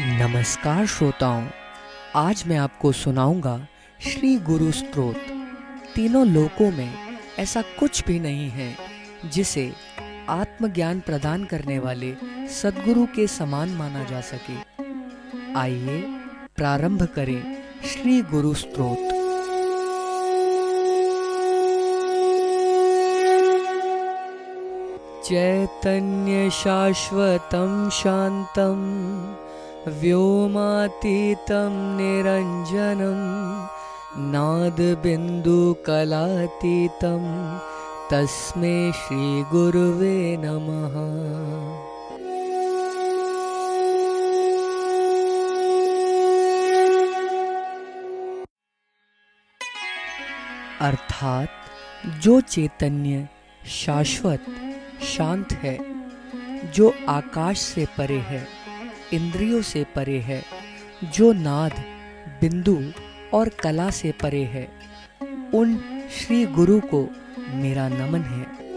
नमस्कार श्रोताओं, आज मैं आपको सुनाऊँगा श्री गुरु स्त्रोत। तीनों लोकों में ऐसा कुछ भी नहीं है जिसे आत्मज्ञान प्रदान करने वाले सदगुरु के समान माना जा सके। आइए प्रारंभ करें श्री गुरु स्त्रोत। चैतन्य शाश्वतम शान्तम् व्योमातीतं निरञ्जनं, नादबिन्दुकलातीतं, तस्मै श्रीगुरुवे नमः। अर्थात जो चैतन्य शाश्वत, शांत है, जो आकाश से परे है इंद्रियों से परे है, जो नाद, बिंदु और कला से परे है, उन श्री गुरु को मेरा नमन है।